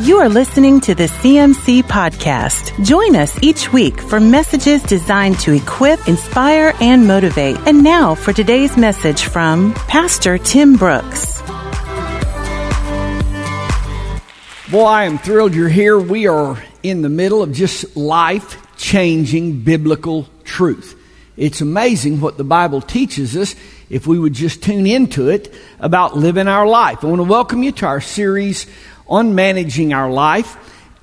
You are listening to the CMC Podcast. Join us each week for messages designed to equip, inspire, and motivate. And now for today's message from Pastor Tim Brooks. Boy, I am thrilled you're here. We are in the middle of just life changing biblical truth. It's amazing what the Bible teaches us if we would just tune into it about living our life. I want to welcome you to our series on managing our life.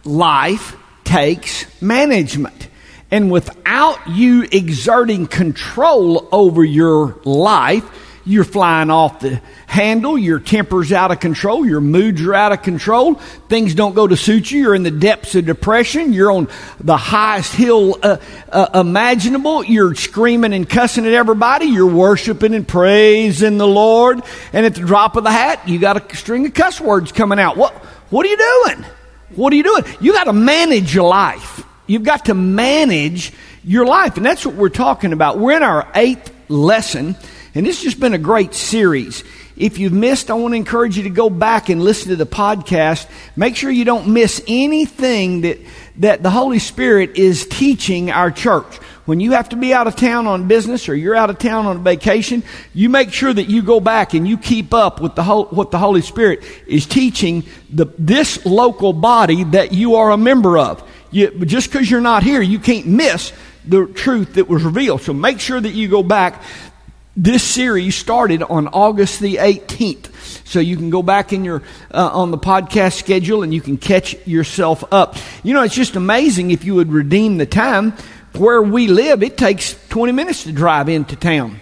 Life takes management. And without you exerting control over your life, you're flying off the handle, your temper's out of control, your moods are out of control, things don't go to suit you, you're in the depths of depression, you're on the highest hill uh, uh, imaginable, you're screaming and cussing at everybody, you're worshiping and praising the Lord, and at the drop of the hat, you got a string of cuss words coming out. What, what are you doing? What are you doing? You got to manage your life. You've got to manage your life, and that's what we're talking about. We're in our eighth lesson and this has just been a great series. If you've missed, I want to encourage you to go back and listen to the podcast. Make sure you don't miss anything that, that the Holy Spirit is teaching our church. When you have to be out of town on business or you're out of town on a vacation, you make sure that you go back and you keep up with the whole, what the Holy Spirit is teaching the, this local body that you are a member of. You, just because you're not here, you can't miss the truth that was revealed. So make sure that you go back. This series started on August the 18th. So you can go back in your, uh, on the podcast schedule and you can catch yourself up. You know, it's just amazing if you would redeem the time. Where we live, it takes 20 minutes to drive into town.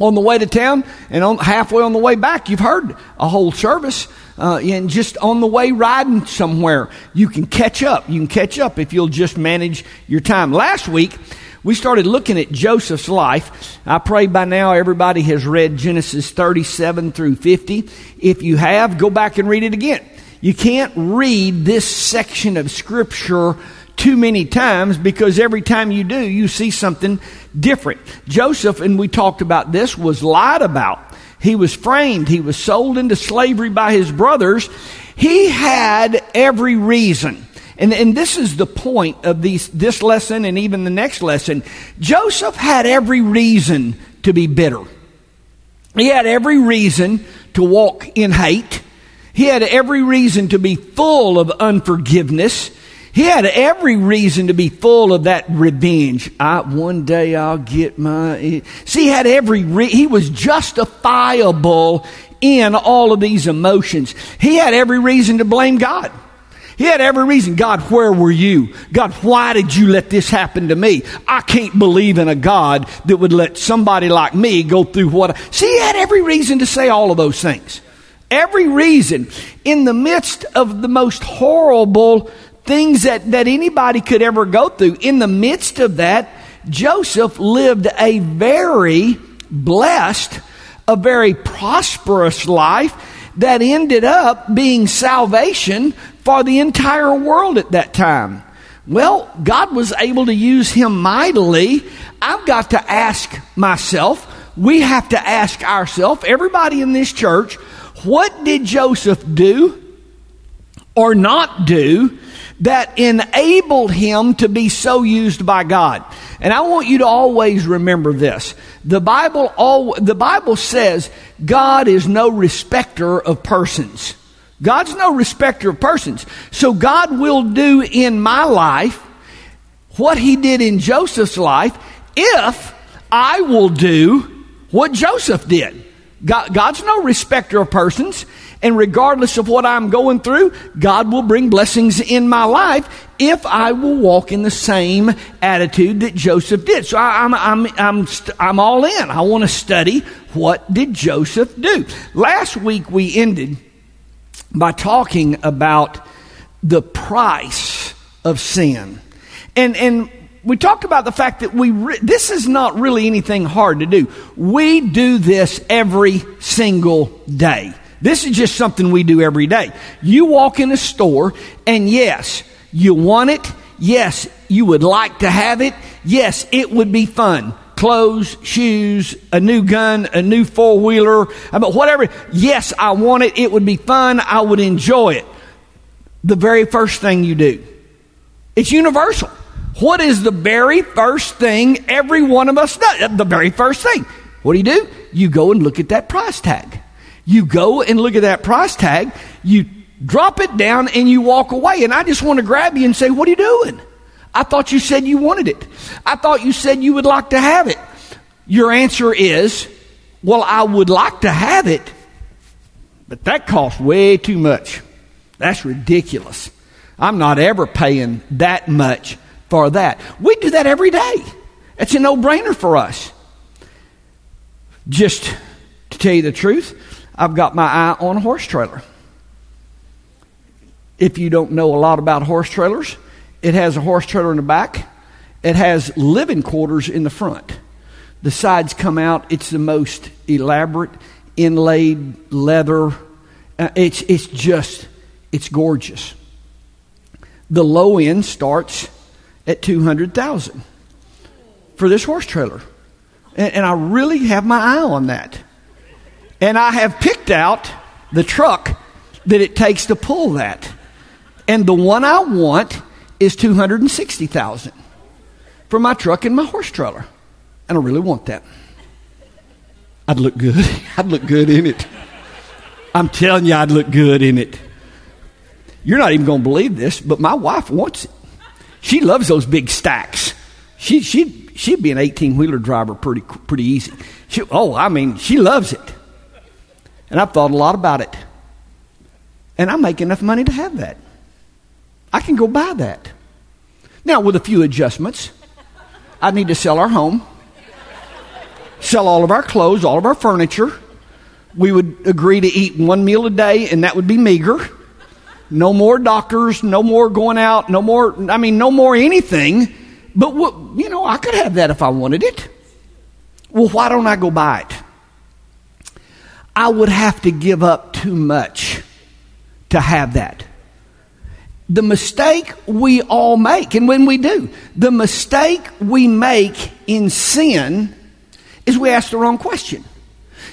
On the way to town and on, halfway on the way back, you've heard a whole service. Uh, and just on the way riding somewhere, you can catch up. You can catch up if you'll just manage your time. Last week, we started looking at Joseph's life. I pray by now everybody has read Genesis 37 through 50. If you have, go back and read it again. You can't read this section of Scripture too many times because every time you do, you see something different. Joseph, and we talked about this, was lied about. He was framed. He was sold into slavery by his brothers. He had every reason and, and this is the point of these, this lesson and even the next lesson. Joseph had every reason to be bitter. He had every reason to walk in hate. He had every reason to be full of unforgiveness. He had every reason to be full of that revenge. I, one day I'll get my. See, he had every. Re- he was justifiable in all of these emotions. He had every reason to blame God. He had every reason. God, where were you? God, why did you let this happen to me? I can't believe in a God that would let somebody like me go through what. I... See, he had every reason to say all of those things. Every reason. In the midst of the most horrible things that, that anybody could ever go through, in the midst of that, Joseph lived a very blessed, a very prosperous life that ended up being salvation for the entire world at that time. Well, God was able to use him mightily. I've got to ask myself, we have to ask ourselves, everybody in this church, what did Joseph do or not do that enabled him to be so used by God? And I want you to always remember this. The Bible, all, the Bible says God is no respecter of persons. God's no respecter of persons. So God will do in my life what he did in Joseph's life if I will do what Joseph did. God, God's no respecter of persons. And regardless of what I'm going through, God will bring blessings in my life if I will walk in the same attitude that Joseph did. So I, am I'm, I'm, I'm, I'm all in. I want to study what did Joseph do. Last week we ended by talking about the price of sin. And, and we talked about the fact that we, re- this is not really anything hard to do. We do this every single day. This is just something we do every day. You walk in a store, and yes, you want it. Yes, you would like to have it. Yes, it would be fun clothes, shoes, a new gun, a new four wheeler, I whatever. Yes, I want it. It would be fun. I would enjoy it. the very first thing you do? It's universal. What is the very first thing every one of us does? The very first thing. What do you do? You go and look at that price tag. You go and look at that price tag, you drop it down, and you walk away. And I just want to grab you and say, What are you doing? I thought you said you wanted it. I thought you said you would like to have it. Your answer is, Well, I would like to have it, but that costs way too much. That's ridiculous. I'm not ever paying that much for that. We do that every day. It's a no brainer for us. Just to tell you the truth, I've got my eye on a horse trailer. If you don't know a lot about horse trailers, it has a horse trailer in the back, it has living quarters in the front. The sides come out, it's the most elaborate, inlaid leather. Uh, it's, it's just, it's gorgeous. The low end starts at 200,000 for this horse trailer. And, and I really have my eye on that. And I have picked out the truck that it takes to pull that. And the one I want is 260,000 for my truck and my horse trailer. And I really want that. I'd look good. I'd look good in it. I'm telling you, I'd look good in it. You're not even going to believe this, but my wife wants it. She loves those big stacks. She, she, she'd be an 18 wheeler driver pretty, pretty easy. She, oh, I mean, she loves it. And I've thought a lot about it. And I make enough money to have that. I can go buy that. Now, with a few adjustments, I need to sell our home, sell all of our clothes, all of our furniture. We would agree to eat one meal a day, and that would be meager. No more doctors, no more going out, no more, I mean, no more anything. But, what, you know, I could have that if I wanted it. Well, why don't I go buy it? I would have to give up too much to have that. The mistake we all make, and when we do, the mistake we make in sin is we ask the wrong question.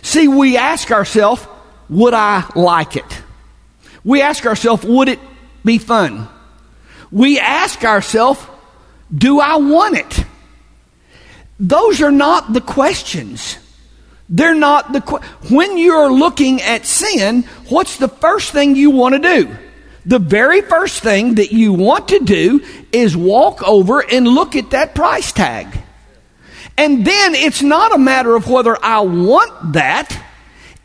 See, we ask ourselves, would I like it? We ask ourselves, would it be fun? We ask ourselves, do I want it? Those are not the questions. They're not the when you're looking at sin, what's the first thing you want to do? The very first thing that you want to do is walk over and look at that price tag. And then it's not a matter of whether I want that.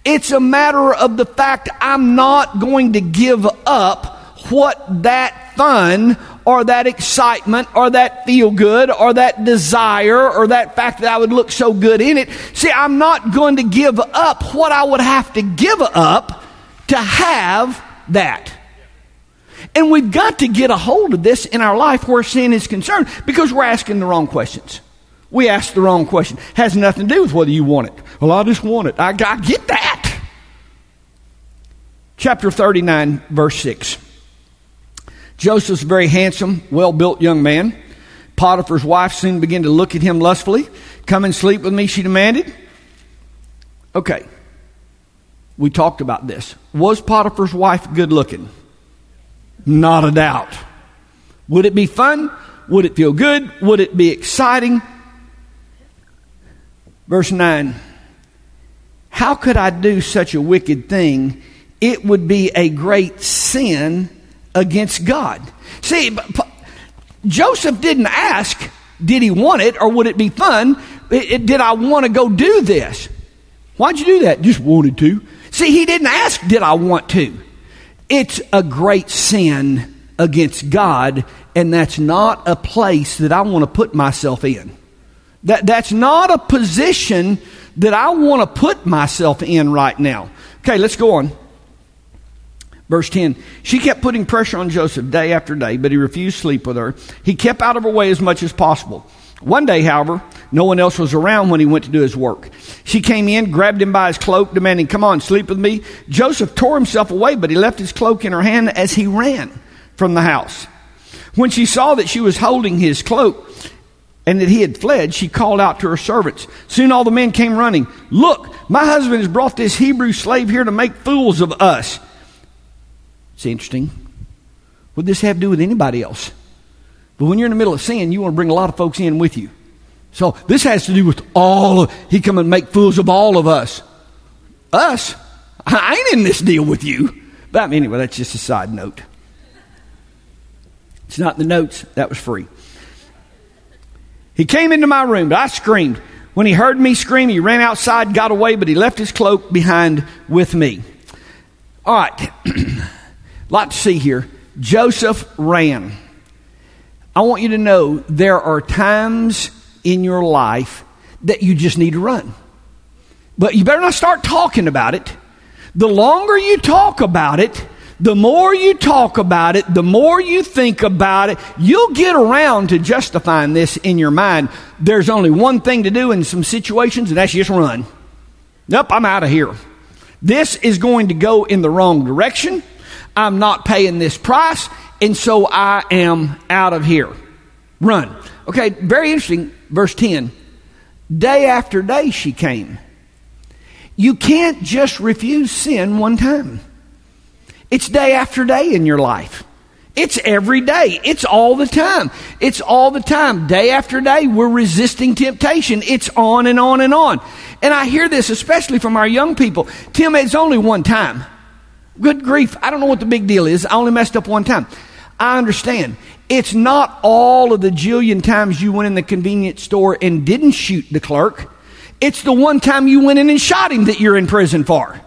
It's a matter of the fact I'm not going to give up what that fun or that excitement or that feel good or that desire or that fact that I would look so good in it. See, I'm not going to give up what I would have to give up to have that. And we've got to get a hold of this in our life where sin is concerned because we're asking the wrong questions. We ask the wrong question. It Has nothing to do with whether you want it. Well, I just want it. I, I get that. Chapter 39, verse 6. Joseph's a very handsome, well built young man. Potiphar's wife soon began to look at him lustfully. Come and sleep with me, she demanded. Okay. We talked about this. Was Potiphar's wife good looking? Not a doubt. Would it be fun? Would it feel good? Would it be exciting? Verse 9 How could I do such a wicked thing? It would be a great sin against God. See, Joseph didn't ask, did he want it or would it be fun? did I want to go do this? Why'd you do that? Just wanted to. See, he didn't ask, did I want to? It's a great sin against God, and that's not a place that I want to put myself in. That, that's not a position that I want to put myself in right now. Okay, let's go on. Verse 10 She kept putting pressure on Joseph day after day, but he refused to sleep with her. He kept out of her way as much as possible. One day, however, no one else was around when he went to do his work. She came in, grabbed him by his cloak, demanding, Come on, sleep with me. Joseph tore himself away, but he left his cloak in her hand as he ran from the house. When she saw that she was holding his cloak and that he had fled, she called out to her servants. Soon all the men came running. Look, my husband has brought this Hebrew slave here to make fools of us. It's interesting. What this have to do with anybody else? But when you're in the middle of sin, you want to bring a lot of folks in with you. So this has to do with all of, he come and make fools of all of us. Us? I ain't in this deal with you. But anyway, that's just a side note. It's not in the notes. That was free. He came into my room, but I screamed. When he heard me scream, he ran outside, got away, but he left his cloak behind with me. All right. lot to see here. Joseph ran. I want you to know there are times in your life that you just need to run. But you better not start talking about it. The longer you talk about it, the more you talk about it, the more you think about it, you'll get around to justifying this in your mind. There's only one thing to do in some situations, and that's just run. Nope, I'm out of here. This is going to go in the wrong direction. I'm not paying this price, and so I am out of here. Run. Okay, very interesting. Verse 10. Day after day she came. You can't just refuse sin one time. It's day after day in your life. It's every day. It's all the time. It's all the time. Day after day, we're resisting temptation. It's on and on and on. And I hear this especially from our young people. Tim, it's only one time. Good grief. I don't know what the big deal is. I only messed up one time. I understand. It's not all of the jillion times you went in the convenience store and didn't shoot the clerk. It's the one time you went in and shot him that you're in prison for.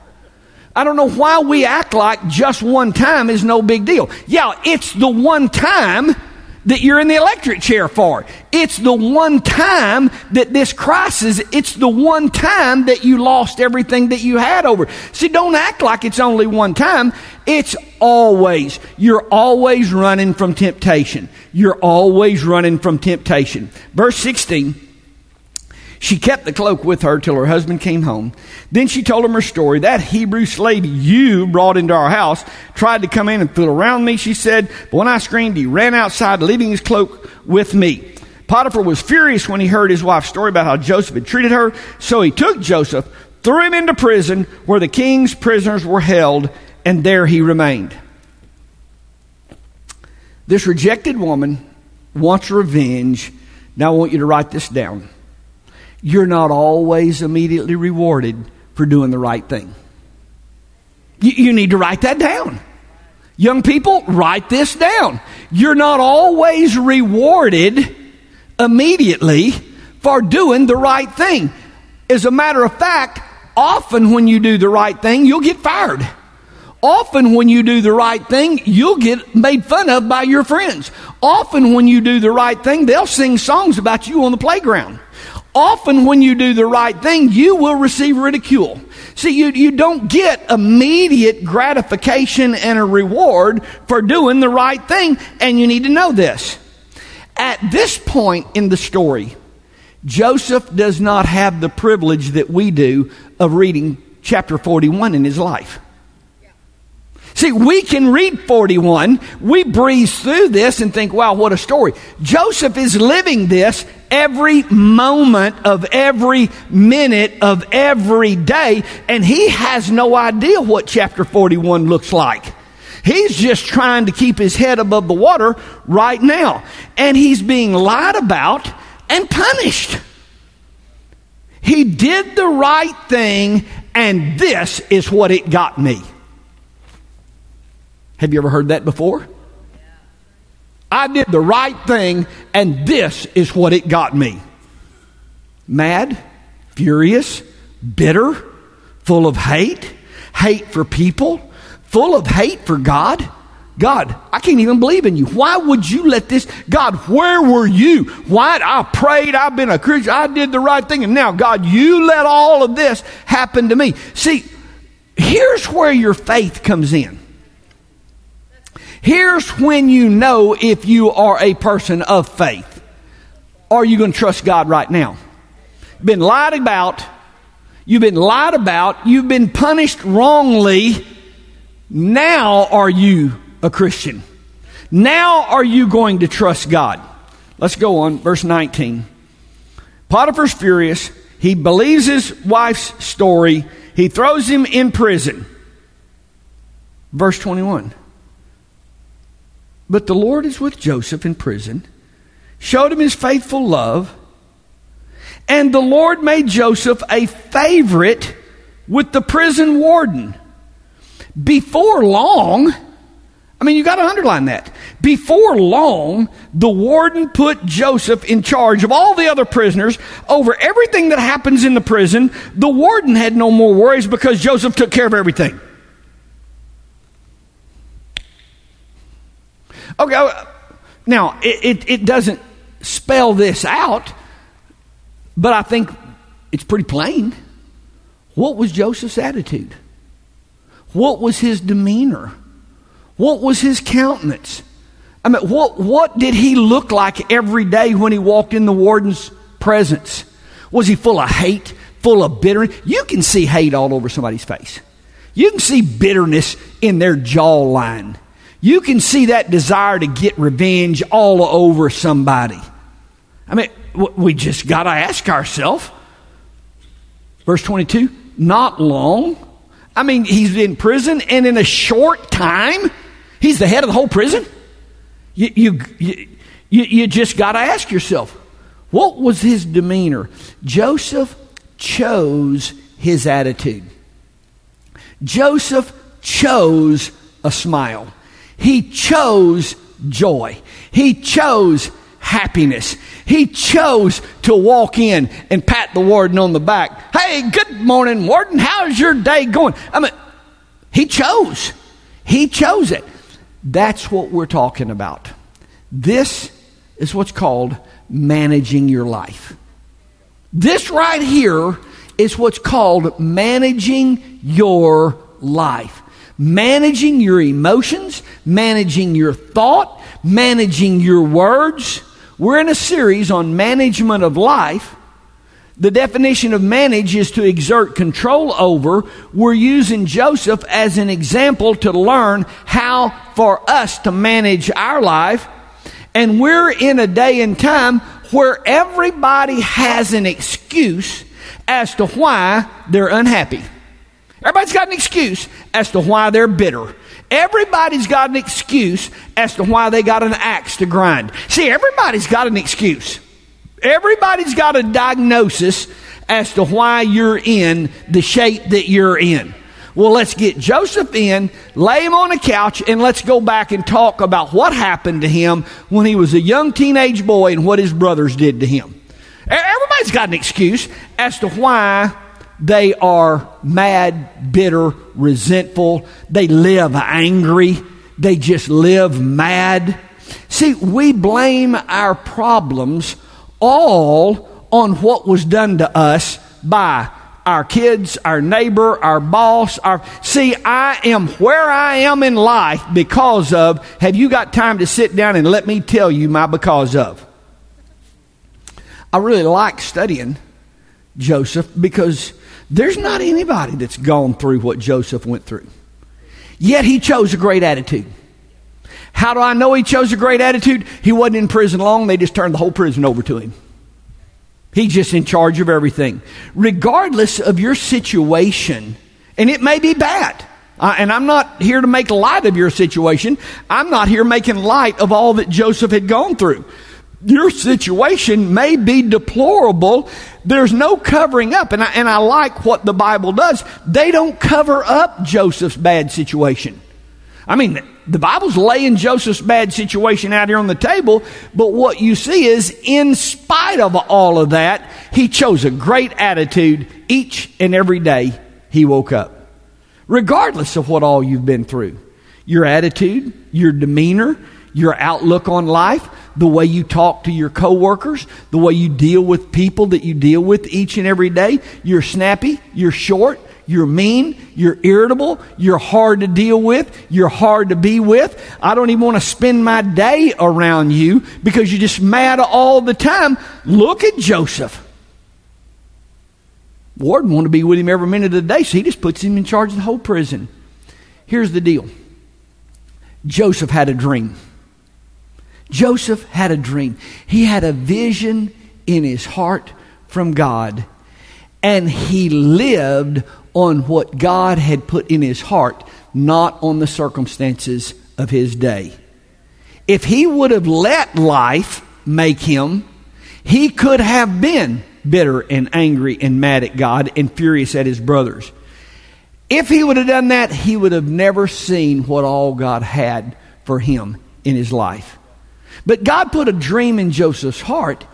I don't know why we act like just one time is no big deal. Yeah, it's the one time that you're in the electric chair for. It's the one time that this crisis, it's the one time that you lost everything that you had over. See, don't act like it's only one time. It's always. You're always running from temptation. You're always running from temptation. Verse 16. She kept the cloak with her till her husband came home. Then she told him her story. That Hebrew slave you brought into our house tried to come in and fool around me, she said. But when I screamed, he ran outside, leaving his cloak with me. Potiphar was furious when he heard his wife's story about how Joseph had treated her. So he took Joseph, threw him into prison where the king's prisoners were held, and there he remained. This rejected woman wants revenge. Now I want you to write this down you're not always immediately rewarded for doing the right thing. You, you, need to write that down. Young people, write this down. You're not always rewarded immediately for doing the right thing. As a matter of fact, often when you do the right thing, you'll get fired. Often when you do the right thing, you'll get made fun of by your friends. Often when you do the right thing, they'll sing songs about you on the playground often when you do the right thing, you will receive ridicule. See, you, you don't get immediate gratification and a reward for doing the right thing, and you need to know this. At this point in the story, Joseph does not have the privilege that we do of reading chapter 41 in his life. See, we can read 41, we breeze through this and think, wow, what a story. Joseph is living this every moment of every minute of every day, and he has no idea what chapter 41 looks like. He's just trying to keep his head above the water right now. And he's being lied about and punished. He did the right thing, and this is what it got me. Have you ever heard that before? I did the right thing, and this is what it got me mad, furious, bitter, full of hate, hate for people, full of hate for God. God, I can't even believe in you. Why would you let this? God, where were you? Why? I prayed. I've been a Christian. I did the right thing. And now, God, you let all of this happen to me. See, here's where your faith comes in. Here's when you know if you are a person of faith. Are you going to trust God right now? Been lied about. You've been lied about. You've been punished wrongly. Now are you a Christian? Now are you going to trust God? Let's go on, verse 19. Potiphar's furious. He believes his wife's story. He throws him in prison. Verse 21. But the Lord is with Joseph in prison, showed him his faithful love, and the Lord made Joseph a favorite with the prison warden. Before long, I mean, you got to underline that. Before long, the warden put Joseph in charge of all the other prisoners over everything that happens in the prison. The warden had no more worries because Joseph took care of everything. Okay, uh, now it, it, it doesn't spell this out, but I think it's pretty plain. What was Joseph's attitude? What was his demeanor? What was his countenance? I mean, what, what did he look like every day when he walked in the warden's presence? Was he full of hate, full of bitterness? You can see hate all over somebody's face. You can see bitterness in their jawline. You can see that desire to get revenge all over somebody. I mean, we just got to ask ourselves. Verse 22 not long. I mean, he's in prison, and in a short time, He's the head of the whole prison. You, you, you, you just got to ask yourself, what was his demeanor? Joseph chose his attitude. Joseph chose a smile. He chose joy. He chose happiness. He chose to walk in and pat the warden on the back. Hey, good morning, warden. How's your day going? I mean, he chose. He chose it. That's what we're talking about. This is what's called managing your life. This right here is what's called managing your life. Managing your emotions, managing your thought, managing your words. We're in a series on management of life. The definition of manage is to exert control over. We're using Joseph as an example to learn how for us to manage our life. And we're in a day and time where everybody has an excuse as to why they're unhappy. Everybody's got an excuse as to why they're bitter. Everybody's got an excuse as to why they got an axe to grind. See, everybody's got an excuse. Everybody's got a diagnosis as to why you're in the shape that you're in. Well, let's get Joseph in, lay him on a couch, and let's go back and talk about what happened to him when he was a young teenage boy and what his brothers did to him. Everybody's got an excuse as to why they are mad, bitter, resentful. They live angry. They just live mad. See, we blame our problems all on what was done to us by our kids, our neighbor, our boss, our see, I am where I am in life because of have you got time to sit down and let me tell you my because of? I really like studying Joseph because there's not anybody that's gone through what Joseph went through. Yet he chose a great attitude. How do I know he chose a great attitude? He wasn't in prison long, they just turned the whole prison over to him. He's just in charge of everything. Regardless of your situation, and it may be bad. Uh, and I'm not here to make light of your situation. I'm not here making light of all that Joseph had gone through. Your situation may be deplorable. There's no covering up. And I, and I like what the Bible does. They don't cover up Joseph's bad situation. I mean, the Bible's laying Joseph's bad situation out here on the table, but what you see is, in spite of all of that, he chose a great attitude each and every day he woke up. Regardless of what all you've been through, your attitude, your demeanor, your outlook on life, the way you talk to your coworkers, the way you deal with people that you deal with each and every day, you're snappy, you're short, you're mean. You're irritable. You're hard to deal with. You're hard to be with. I don't even want to spend my day around you because you're just mad all the time. Look at Joseph. Warden want to be with him every minute of the day, so he just puts him in charge of the whole prison. Here's the deal Joseph had a dream. Joseph had a dream. He had a vision in his heart from God, and he lived on what God had put in his heart, not on the circumstances of his day. if he would have let life make him, he could have been bitter and angry and mad at God and furious at his brothers. If he would have done that, he would have never seen what all God had for him in his life. But God put a dream in Joseph's heart,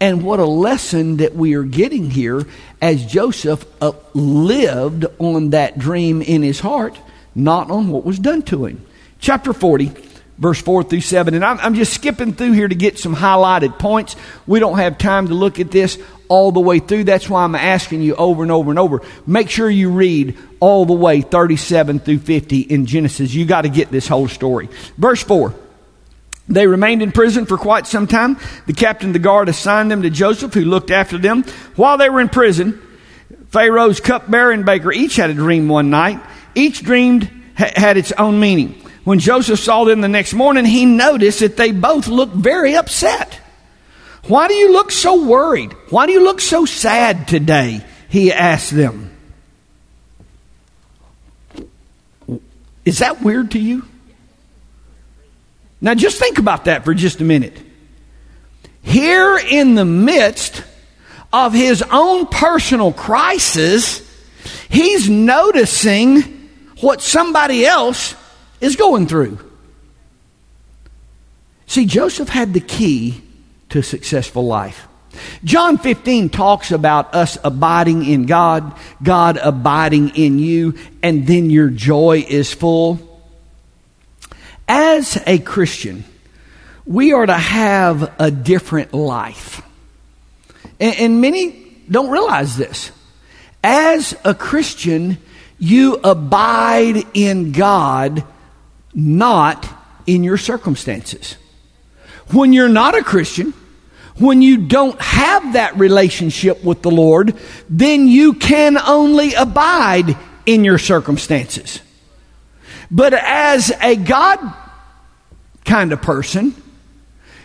and what a lesson that we are getting here as Joseph uh, lived on that dream in his heart, not on what was done to him. Chapter 40, verse 4 through 7. And I'm, I'm just skipping through here to get some highlighted points. We don't have time to look at this all the way through. That's why I'm asking you over and over and over. Make sure you read all the way 37 through 50 in Genesis. You got to get this whole story. Verse 4. They remained in prison for quite some time. The captain of the guard assigned them to Joseph, who looked after them. While they were in prison, Pharaoh's cupbearer and baker each had a dream one night. Each dreamed had its own meaning. When Joseph saw them the next morning, he noticed that they both looked very upset. Why do you look so worried? Why do you look so sad today? He asked them. Is that weird to you? Now just think about that for just a minute. Here in the midst of his own personal crisis, he's noticing what somebody else is going through. See, Joseph had the key to a successful life. John 15 talks about us abiding in God, God abiding in you, and then your joy is full. As a Christian, we are to have a different life. And, and many don't realize this. As a Christian, you abide in God, not in your circumstances. When you're not a Christian, when you don't have that relationship with the Lord, then you can only abide in your circumstances. But as a God kind of person,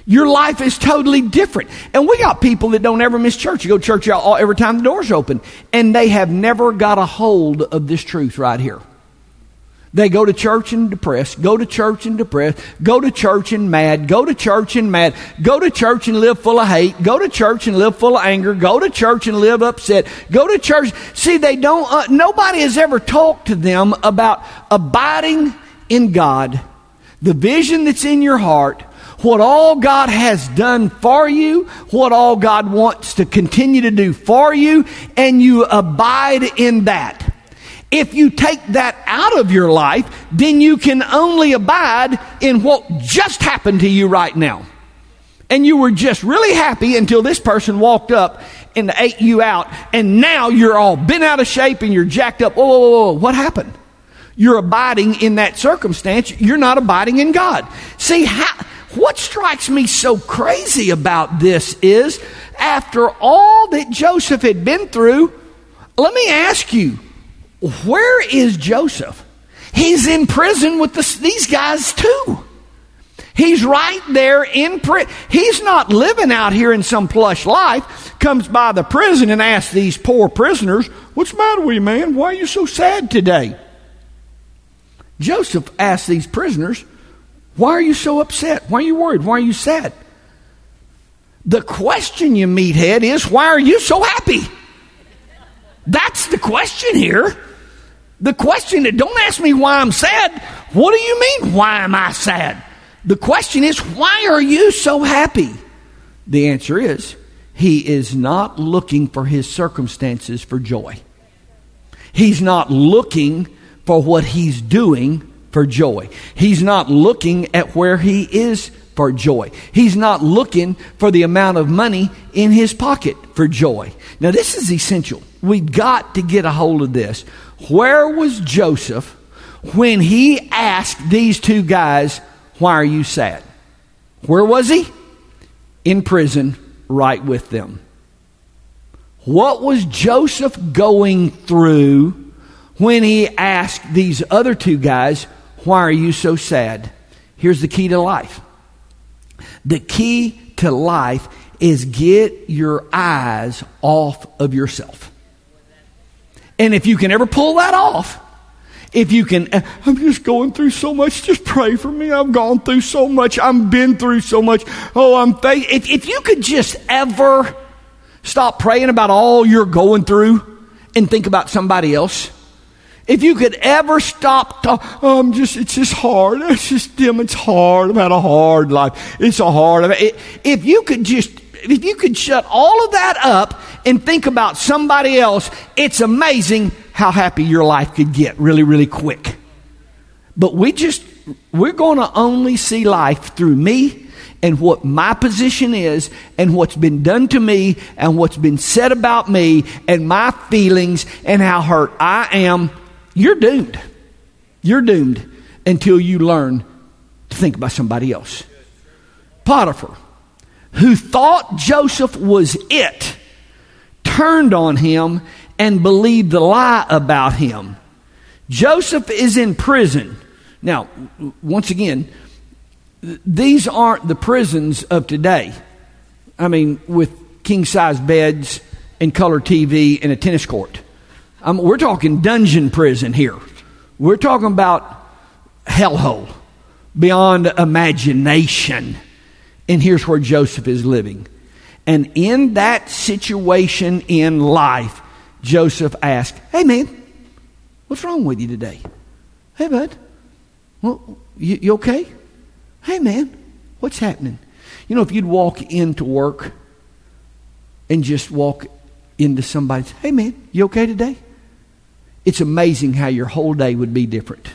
your life is totally different. And we got people that don't ever miss church. You go to church every time the doors open, and they have never got a hold of this truth right here. They go to church and depressed, go to church and depressed, go to church and mad, go to church and mad, go to church and live full of hate, go to church and live full of anger, go to church and live upset, go to church. See, they don't, uh, nobody has ever talked to them about abiding in God, the vision that's in your heart, what all God has done for you, what all God wants to continue to do for you, and you abide in that. If you take that out of your life, then you can only abide in what just happened to you right now. And you were just really happy until this person walked up and ate you out, and now you're all bent out of shape and you're jacked up. Whoa, whoa, whoa, what happened? You're abiding in that circumstance. You're not abiding in God. See, how, what strikes me so crazy about this is after all that Joseph had been through, let me ask you, where is Joseph? He's in prison with the, these guys too. He's right there in prison. He's not living out here in some plush life. Comes by the prison and asks these poor prisoners, What's the matter with you, man? Why are you so sad today? Joseph asked these prisoners, Why are you so upset? Why are you worried? Why are you sad? The question, you meathead, is Why are you so happy? That's the question here. The question that don't ask me why I'm sad. What do you mean, why am I sad? The question is, why are you so happy? The answer is, he is not looking for his circumstances for joy. He's not looking for what he's doing for joy. He's not looking at where he is for joy. He's not looking for the amount of money in his pocket for joy. Now, this is essential. We've got to get a hold of this. Where was Joseph when he asked these two guys, Why are you sad? Where was he? In prison, right with them. What was Joseph going through when he asked these other two guys, Why are you so sad? Here's the key to life the key to life is get your eyes off of yourself. And if you can ever pull that off, If you can, eh, I'm just going through so much. Just pray for me. I've gone through so much. I've been through so much. Oh, I'm faith. If, if you could just ever stop praying about all you're going through and think about somebody else. If you could ever stop, talk, oh, I'm just, it's just hard. It's just, Tim, it's hard. I've had a hard life. It's a hard, if you could just, if you could shut all of that up and think about somebody else, it's amazing how happy your life could get really, really quick. But we just, we're going to only see life through me and what my position is and what's been done to me and what's been said about me and my feelings and how hurt I am. You're doomed. You're doomed until you learn to think about somebody else. Potiphar, who thought Joseph was it, turned on him and believed the lie about him. Joseph is in prison. Now, once again, these aren't the prisons of today. I mean, with king size beds and color TV and a tennis court. Um, we're talking dungeon prison here. We're talking about hellhole beyond imagination. And here's where Joseph is living. And in that situation in life, Joseph asked, Hey, man, what's wrong with you today? Hey, bud, well, you, you okay? Hey, man, what's happening? You know, if you'd walk into work and just walk into somebody's, Hey, man, you okay today? It's amazing how your whole day would be different.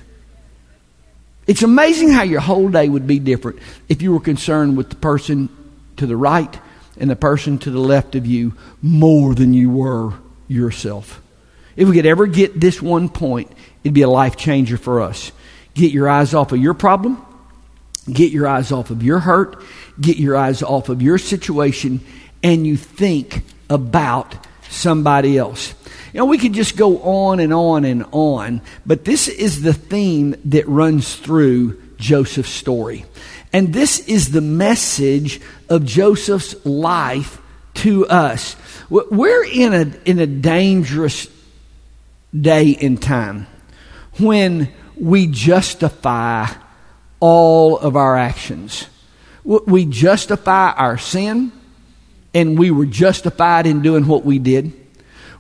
It's amazing how your whole day would be different if you were concerned with the person to the right and the person to the left of you more than you were yourself. If we could ever get this one point, it'd be a life changer for us. Get your eyes off of your problem, get your eyes off of your hurt, get your eyes off of your situation, and you think about somebody else. You know, we could just go on and on and on, but this is the theme that runs through Joseph's story. And this is the message of Joseph's life to us. We're in a, in a dangerous day in time when we justify all of our actions. We justify our sin, and we were justified in doing what we did.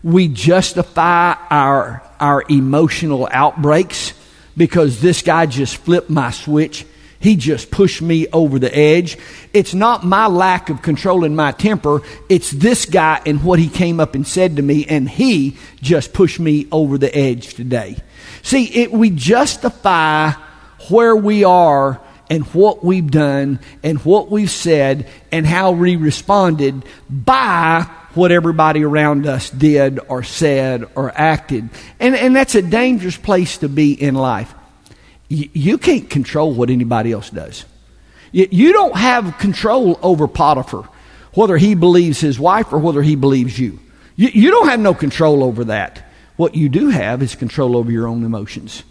We justify our, our emotional outbreaks because this guy just flipped my switch he just pushed me over the edge. It's not my lack of controlling my temper. It's this guy and what he came up and said to me, and he just pushed me over the edge today. See, it, we justify where we are and what we've done and what we've said and how we responded by what everybody around us did or said or acted. And, and that's a dangerous place to be in life you can't control what anybody else does. You don't have control over Potiphar, whether he believes his wife or whether he believes you. You don't have no control over that. What you do have is control over your own emotions.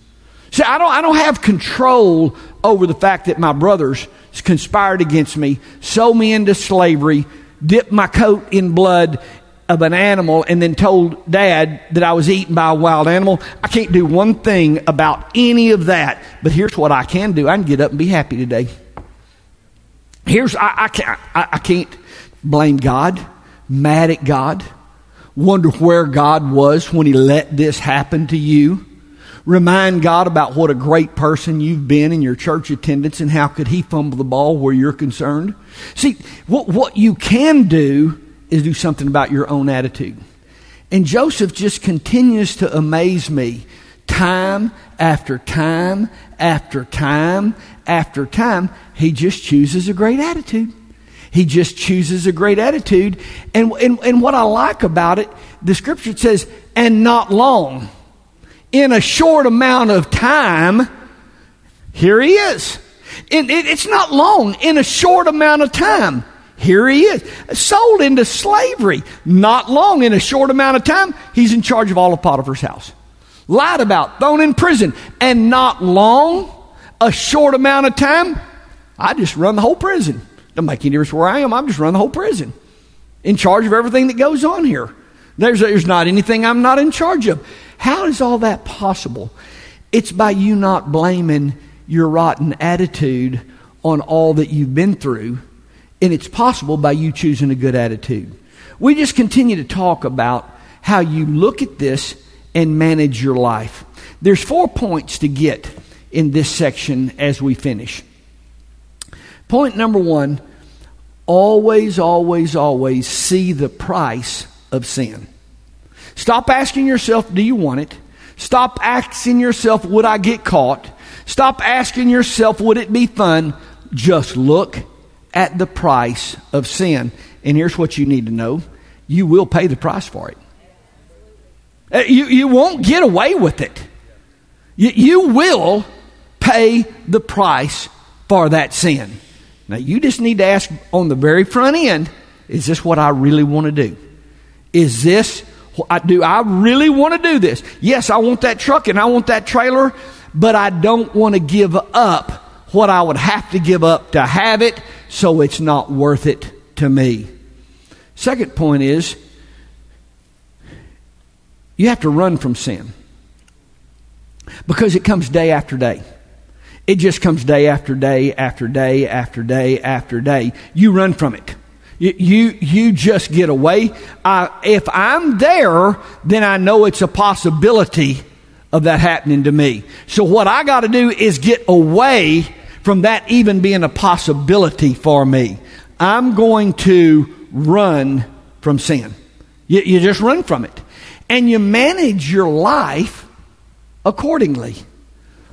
See, I don't, I don't have control over the fact that my brothers conspired against me, sold me into slavery, dipped my coat in blood, of an animal and then told dad that I was eaten by a wild animal. I can't do one thing about any of that. But here's what I can do I can get up and be happy today. Here's, I, I, can't, I, I can't blame God, mad at God, wonder where God was when He let this happen to you. Remind God about what a great person you've been in your church attendance and how could He fumble the ball where you're concerned. See, what, what you can do is do something about your own attitude. And Joseph just continues to amaze me time after time after time after time. He just chooses a great attitude. He just chooses a great attitude. And, and, and what I like about it, the scripture says, and not long. In a short amount of time, here he is. It, it's not long, in a short amount of time. Here he is, sold into slavery. Not long, in a short amount of time, he's in charge of all of Potiphar's house. Lied about, thrown in prison. And not long, a short amount of time, I just run the whole prison. Don't make any difference where I am, I'm just run the whole prison. In charge of everything that goes on here. There's, there's not anything I'm not in charge of. How is all that possible? It's by you not blaming your rotten attitude on all that you've been through, and it's possible by you choosing a good attitude. We just continue to talk about how you look at this and manage your life. There's four points to get in this section as we finish. Point number one always, always, always see the price of sin. Stop asking yourself, do you want it? Stop asking yourself, would I get caught? Stop asking yourself, would it be fun? Just look at the price of sin. And here's what you need to know you will pay the price for it. Uh, you, you won't get away with it. You, you will pay the price for that sin. Now, you just need to ask on the very front end is this what I really want to do? Is this, do I really want to do this? Yes, I want that truck and I want that trailer, but I don't want to give up what I would have to give up to have it, so it's not worth it to me. Second point is you have to run from sin because it comes day after day. It just comes day after day after day after day after day. You run from it. You, you, you just get away. If I'm there, then I know it's a possibility of that happening to me. So what I got to do is get away from that even being a possibility for me. I'm going to run from sin. You, you just run from it. And you manage your life accordingly.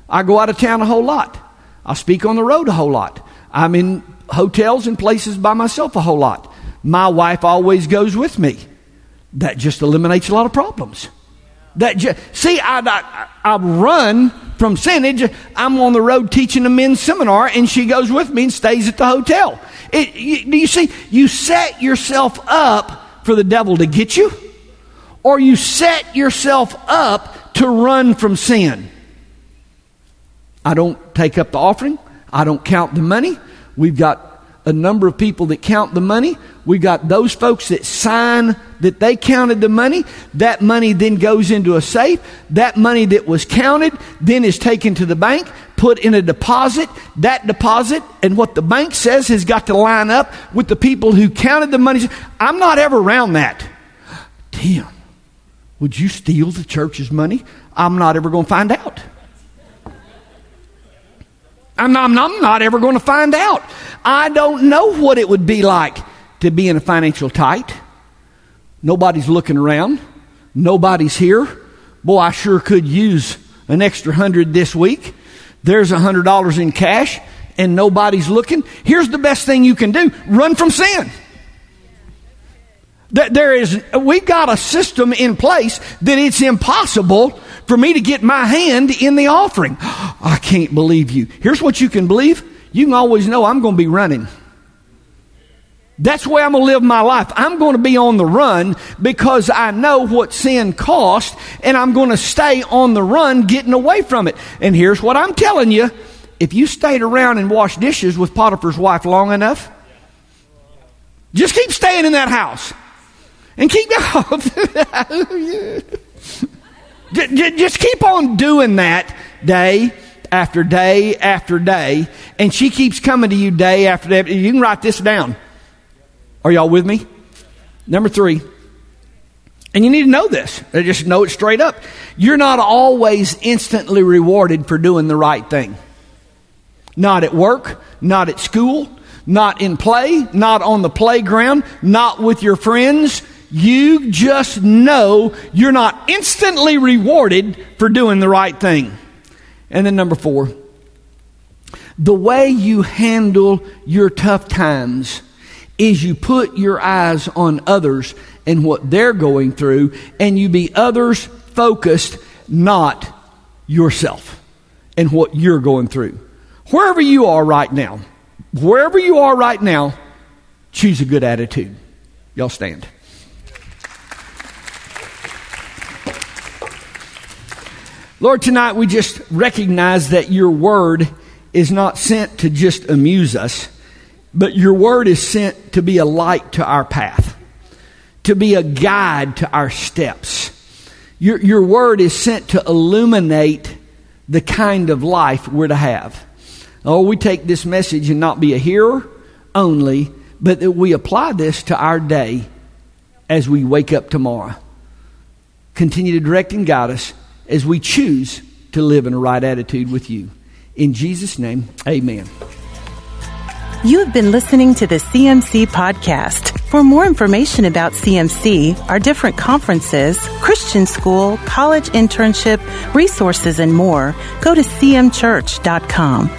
I go out of town a whole lot. I speak on the road a whole lot. I'm in hotels and places by myself a whole lot. My wife always goes with me. That just eliminates a lot of problems. That see, I, I, I run from sin. Just, I'm on the road teaching a men's seminar, and she goes with me and stays at the hotel. It, you, do you see? You set yourself up for the devil to get you, or you set yourself up to run from sin. I don't take up the offering. I don't count the money. We've got a number of people that count the money. We've got those folks that sign that they counted the money. That money then goes into a safe. That money that was counted then is taken to the bank, put in a deposit. That deposit and what the bank says has got to line up with the people who counted the money. I'm not ever around that. Tim, would you steal the church's money? I'm not ever going to find out. I'm not, I'm not ever going to find out. I don't know what it would be like to be in a financial tight. Nobody's looking around. Nobody's here. Boy, I sure could use an extra hundred this week. There's a hundred dollars in cash and nobody's looking. Here's the best thing you can do run from sin. There is, we've got a system in place that it's impossible for me to get my hand in the offering. I can't believe you. Here's what you can believe you can always know I'm going to be running. That's the way I'm going to live my life. I'm going to be on the run because I know what sin cost, and I'm going to stay on the run getting away from it. And here's what I'm telling you if you stayed around and washed dishes with Potiphar's wife long enough, just keep staying in that house and keep just keep on doing that day after day after day. And she keeps coming to you day after day. You can write this down. Are y'all with me? Number three. And you need to know this. Uh, just know it straight up. You're not always instantly rewarded for doing the right thing. Not at work not at school not in play not on the playground not with your friends you just know you're not instantly rewarded for doing the right thing. And then, number four, the way you handle your tough times is you put your eyes on others and what they're going through, and you be others focused, not yourself and what you're going through. Wherever you are right now, wherever you are right now, choose a good attitude. Y'all stand. Lord, tonight we just recognize that your word is not sent to just amuse us, but your word is sent to be a light to our path, to be a guide to our steps. Your, your word is sent to illuminate the kind of life we're to have. Oh, we take this message and not be a hearer only, but that we apply this to our day as we wake up tomorrow. Continue to direct and guide us as we choose to live in a right attitude with you. In Jesus' name, amen. You have been listening to the CMC podcast. For more information about CMC, our different conferences, Christian school, college internship, resources, and more, go to cmchurch.com.